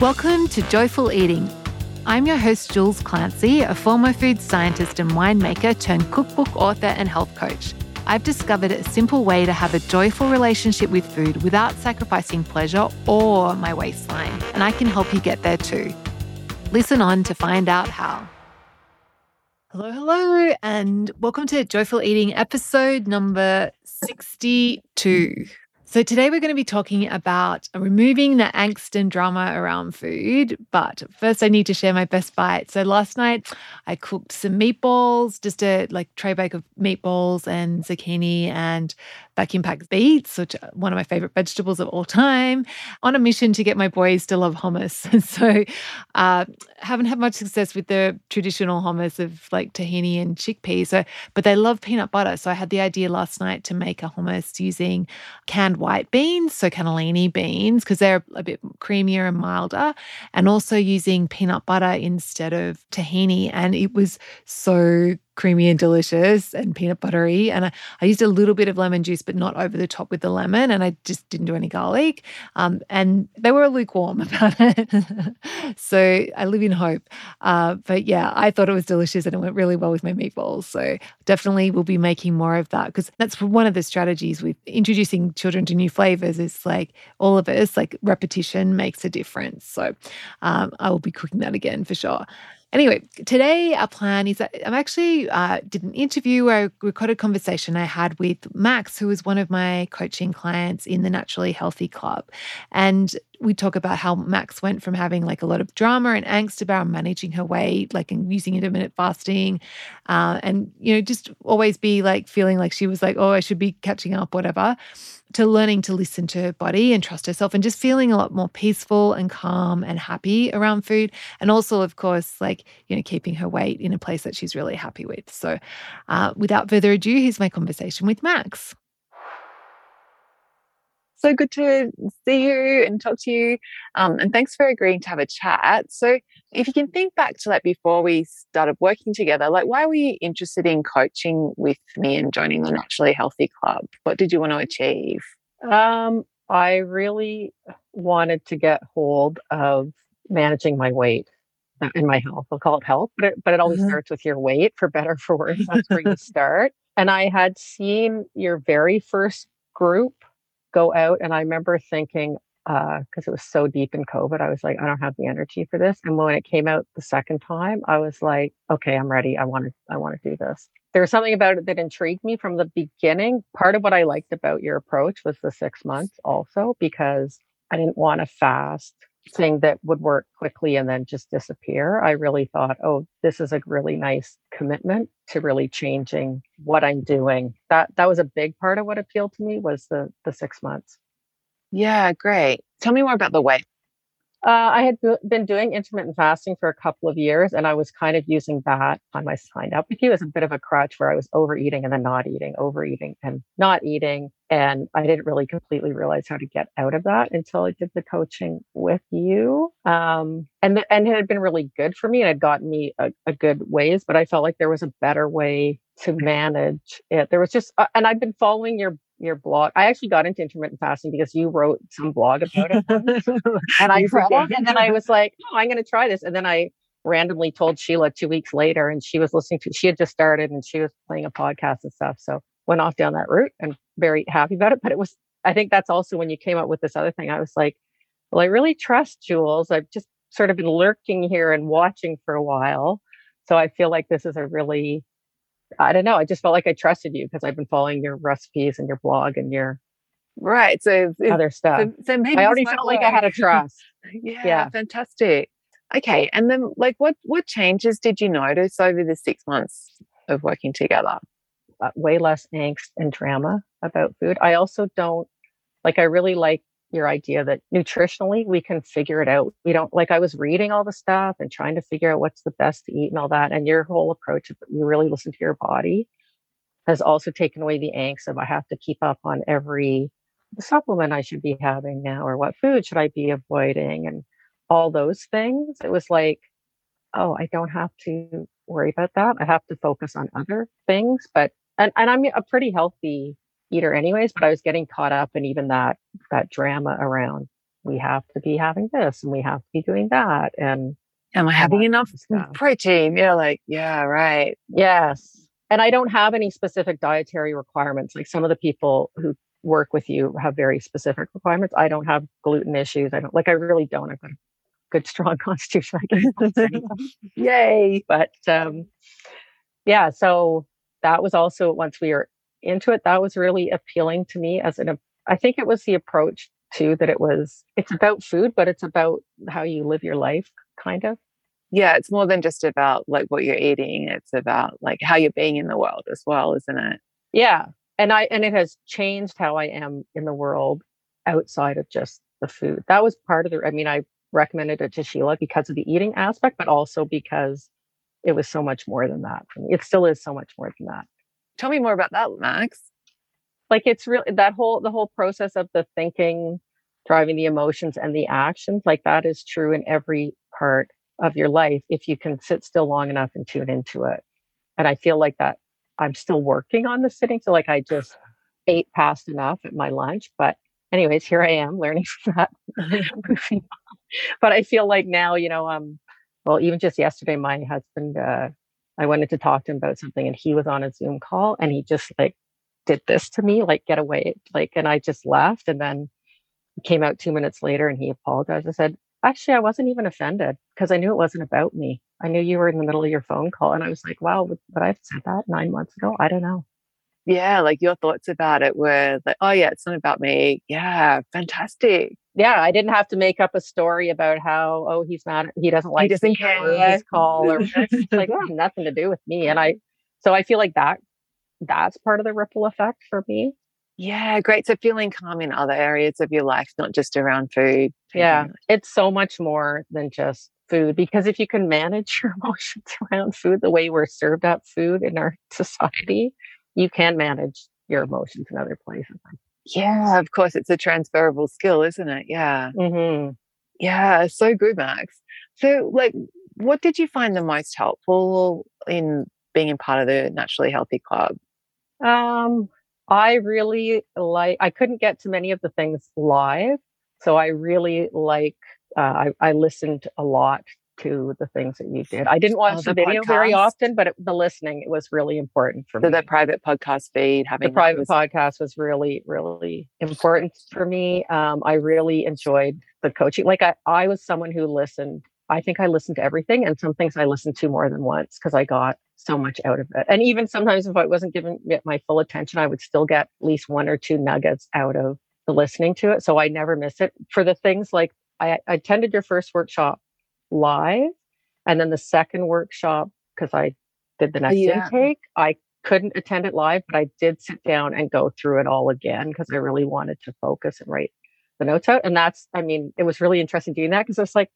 Welcome to Joyful Eating. I'm your host, Jules Clancy, a former food scientist and winemaker turned cookbook author and health coach. I've discovered a simple way to have a joyful relationship with food without sacrificing pleasure or my waistline, and I can help you get there too. Listen on to find out how. Hello, hello, and welcome to Joyful Eating episode number 62. So, today we're going to be talking about removing the angst and drama around food. But first, I need to share my best bite. So, last night I cooked some meatballs, just a like tray bake of meatballs and zucchini and vacuum packed beets, which are one of my favorite vegetables of all time, on a mission to get my boys to love hummus. so, uh, haven't had much success with the traditional hummus of like tahini and chickpeas. So, but they love peanut butter. So, I had the idea last night to make a hummus using canned white beans, so cannellini beans, because they're a bit creamier and milder, and also using peanut butter instead of tahini. And it was so creamy and delicious and peanut buttery. And I, I, used a little bit of lemon juice, but not over the top with the lemon. And I just didn't do any garlic. Um, and they were lukewarm about it. so I live in hope. Uh, but yeah, I thought it was delicious and it went really well with my meatballs. So definitely we'll be making more of that because that's one of the strategies with introducing children to new flavors is like all of us, like repetition makes a difference. So um, I will be cooking that again for sure. Anyway, today our plan is that I'm actually uh, did an interview where I recorded a conversation I had with Max, who was one of my coaching clients in the Naturally Healthy Club, and we talk about how Max went from having like a lot of drama and angst about managing her weight, like and using intermittent fasting, uh, and you know just always be like feeling like she was like, oh, I should be catching up, whatever to learning to listen to her body and trust herself and just feeling a lot more peaceful and calm and happy around food. And also, of course, like, you know, keeping her weight in a place that she's really happy with. So, uh, without further ado, here's my conversation with Max. So good to see you and talk to you. Um, and thanks for agreeing to have a chat. So, if you can think back to like before we started working together, like why were you interested in coaching with me and joining the Naturally Healthy Club? What did you want to achieve? Um, I really wanted to get hold of managing my weight and my health. I'll call it health, but it, but it always mm-hmm. starts with your weight, for better for worse. That's where you start. And I had seen your very first group go out. And I remember thinking, because uh, it was so deep in COVID, I was like, I don't have the energy for this. And when it came out the second time, I was like, okay, I'm ready. I want to, I want to do this. There was something about it that intrigued me from the beginning. Part of what I liked about your approach was the six months also, because I didn't want to fast thing that would work quickly and then just disappear. I really thought, oh, this is a really nice commitment to really changing what I'm doing. That that was a big part of what appealed to me was the the six months. Yeah, great. Tell me more about the weight uh, I had been doing intermittent fasting for a couple of years, and I was kind of using that on my signed up with you as a bit of a crutch where I was overeating and then not eating, overeating and not eating. And I didn't really completely realize how to get out of that until I did the coaching with you. Um, and, the, and it had been really good for me and had gotten me a, a good ways, but I felt like there was a better way to manage it. There was just, uh, and I've been following your your blog. I actually got into intermittent fasting because you wrote some blog about it. and I and then I was like, oh, I'm going to try this. And then I randomly told Sheila two weeks later, and she was listening to, she had just started and she was playing a podcast and stuff. So went off down that route and very happy about it. But it was, I think that's also when you came up with this other thing. I was like, well, I really trust Jules. I've just sort of been lurking here and watching for a while. So I feel like this is a really I don't know. I just felt like I trusted you because I've been following your recipes and your blog and your right. So other stuff. So, so maybe I already felt like I had a trust. yeah, yeah, fantastic. Okay, and then like, what what changes did you notice over the six months of working together? Uh, way less angst and drama about food. I also don't like. I really like your idea that nutritionally we can figure it out. We don't like I was reading all the stuff and trying to figure out what's the best to eat and all that. And your whole approach, of you really listen to your body, has also taken away the angst of I have to keep up on every supplement I should be having now or what food should I be avoiding and all those things. It was like, oh, I don't have to worry about that. I have to focus on other things. But and, and I'm a pretty healthy eater anyways, but I was getting caught up in even that that drama around we have to be having this and we have to be doing that. And am I having enough protein? Yeah, like, yeah, right. Yes. And I don't have any specific dietary requirements. Like some of the people who work with you have very specific requirements. I don't have gluten issues. I don't like I really don't. I've got a good strong constitution. Yay. But um yeah, so that was also once we were into it, that was really appealing to me as an I think it was the approach too that it was it's about food, but it's about how you live your life, kind of. Yeah, it's more than just about like what you're eating. It's about like how you're being in the world as well, isn't it? Yeah. And I and it has changed how I am in the world outside of just the food. That was part of the I mean, I recommended it to Sheila because of the eating aspect, but also because it was so much more than that for me. It still is so much more than that. Tell me more about that, Max. Like it's really that whole the whole process of the thinking driving the emotions and the actions like that is true in every part of your life if you can sit still long enough and tune into it. And i feel like that i'm still working on the sitting so like i just ate past enough at my lunch but anyways here i am learning from that. But i feel like now you know um well even just yesterday my husband uh i wanted to talk to him about something and he was on a zoom call and he just like did this to me, like get away. Like, and I just left. And then came out two minutes later and he apologized. I said, actually, I wasn't even offended because I knew it wasn't about me. I knew you were in the middle of your phone call. And I was like, wow, but I've said that nine months ago. I don't know. Yeah. Like your thoughts about it were like, oh, yeah, it's not about me. Yeah. Fantastic. Yeah. I didn't have to make up a story about how, oh, he's not, he doesn't like he doesn't care. his call or like, oh, nothing to do with me. And I, so I feel like that that's part of the ripple effect for me. Yeah, great. So feeling calm in other areas of your life, not just around food. Yeah, it's so much more than just food because if you can manage your emotions around food the way we're served up food in our society, you can manage your emotions in other places. Yeah, of course, it's a transferable skill, isn't it? Yeah. Mm-hmm. Yeah, so good, Max. So, like, what did you find the most helpful in being a part of the Naturally Healthy Club? Um, I really like, I couldn't get to many of the things live. So I really like, uh, I, I listened a lot to the things that you did. I didn't watch oh, the, the, video podcast. very often, but it, the listening it was really important for so me. The private podcast feed, having the private was... podcast was really, really important for me. Um, I really enjoyed the coaching. Like I, I was someone who listened. I think I listened to everything, and some things I listened to more than once because I got so much out of it. And even sometimes if I wasn't giving it my full attention, I would still get at least one or two nuggets out of the listening to it. So I never miss it. For the things like I, I attended your first workshop live and then the second workshop, because I did the oh, next yeah. intake, I couldn't attend it live, but I did sit down and go through it all again because I really wanted to focus and write the notes out. And that's, I mean, it was really interesting doing that because I was like,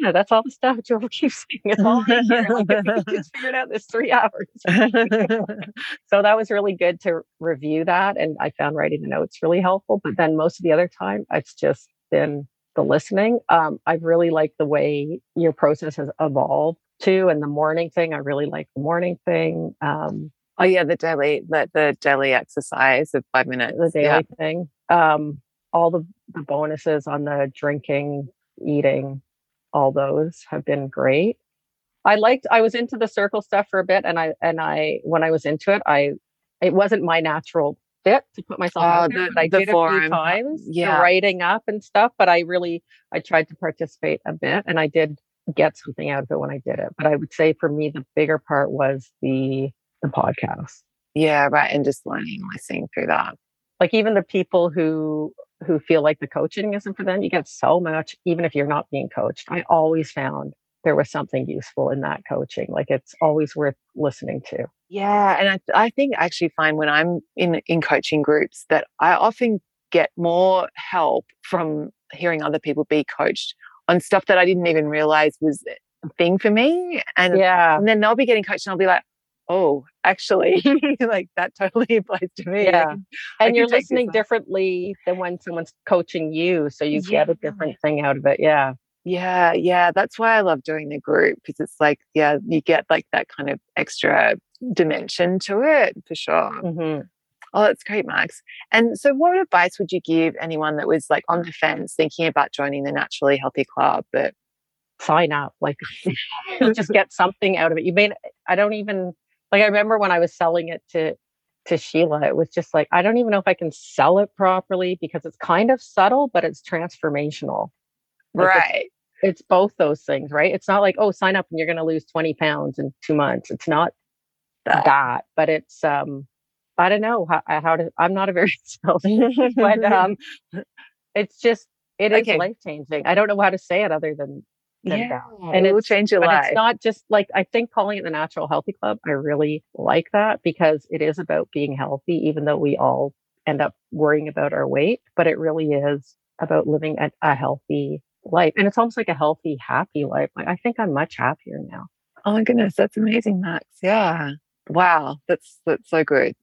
yeah, that's all the stuff Joe keeps saying. It's all in here. Like, just figured out this three hours. so that was really good to review that. And I found writing the notes really helpful. But then most of the other time, it's just been the listening. Um, I really like the way your process has evolved too. And the morning thing, I really like the morning thing. Um, oh yeah, the daily, the, the daily exercise of five minutes. The daily yeah. thing. Um, all the, the bonuses on the drinking, eating, all those have been great. I liked I was into the circle stuff for a bit and I and I when I was into it, I it wasn't my natural fit to put myself uh, out there. I did forum. a few times yeah. writing up and stuff, but I really I tried to participate a bit and I did get something out of it when I did it. But I would say for me the bigger part was the the podcast. Yeah, right. And just learning, listening through that. Like even the people who who feel like the coaching isn't for them. You get so much, even if you're not being coached. I always found there was something useful in that coaching. Like it's always worth listening to. Yeah. And I, I think I actually find when I'm in, in coaching groups that I often get more help from hearing other people be coached on stuff that I didn't even realize was a thing for me. And, yeah. and then they'll be getting coached and I'll be like, oh, actually, like that totally applies to me. Yeah. and you're listening differently than when someone's coaching you. So you yeah. get a different thing out of it. Yeah. Yeah. Yeah. That's why I love doing the group because it's like, yeah, you get like that kind of extra dimension to it for sure. Mm-hmm. Oh, that's great, Max. And so, what advice would you give anyone that was like on the fence, thinking about joining the Naturally Healthy Club, but sign up? Like, you'll just get something out of it. You may, I don't even like. I remember when I was selling it to to Sheila, it was just like I don't even know if I can sell it properly because it's kind of subtle, but it's transformational. Right. It's, it's both those things, right? It's not like oh, sign up and you're going to lose twenty pounds in two months. It's not that, that but it's um I don't know how, how to, I'm not a very salesman, but um, it's just, it is okay. life changing. I don't know how to say it other than, than yeah, that. And it will change your life. It's not just like, I think calling it the Natural Healthy Club, I really like that because it is about being healthy, even though we all end up worrying about our weight, but it really is about living a, a healthy life. And it's almost like a healthy, happy life. Like, I think I'm much happier now. Oh my goodness, that's amazing, Max. Yeah. Wow, that's that's so good.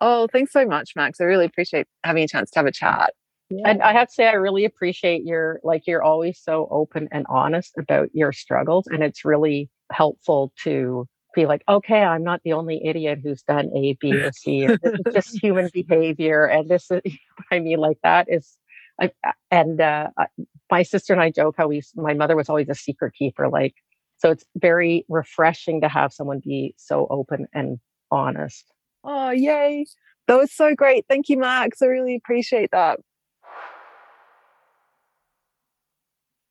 Oh, thanks so much, Max. I really appreciate having a chance to have a chat. Yeah. And I have to say, I really appreciate your, like, you're always so open and honest about your struggles. And it's really helpful to be like, okay, I'm not the only idiot who's done A, B, or C. This is just human behavior. And this is, I mean, like, that is, I, and uh, my sister and I joke how we, my mother was always a secret keeper. Like, so it's very refreshing to have someone be so open and honest. Oh, yay. That was so great. Thank you, Max. I really appreciate that.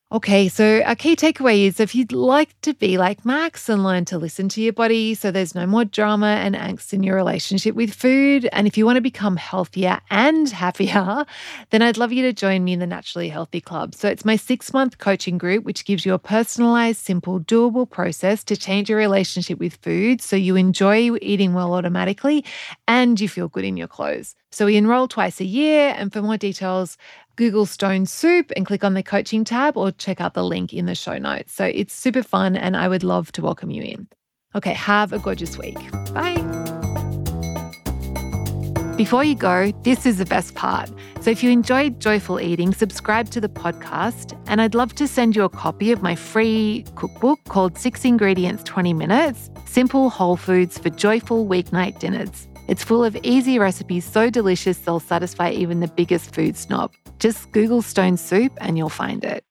Okay, so our key takeaway is if you'd like to be like Max and learn to listen to your body so there's no more drama and angst in your relationship with food, and if you want to become healthier and happier, then I'd love you to join me in the Naturally Healthy Club. So it's my six month coaching group, which gives you a personalized, simple, doable process to change your relationship with food so you enjoy eating well automatically and you feel good in your clothes. So we enroll twice a year, and for more details, Google Stone Soup and click on the coaching tab or check out the link in the show notes. So it's super fun and I would love to welcome you in. Okay, have a gorgeous week. Bye. Before you go, this is the best part. So if you enjoyed Joyful Eating, subscribe to the podcast, and I'd love to send you a copy of my free cookbook called Six Ingredients 20 Minutes Simple Whole Foods for Joyful Weeknight Dinners. It's full of easy recipes so delicious they'll satisfy even the biggest food snob. Just Google stone soup and you'll find it.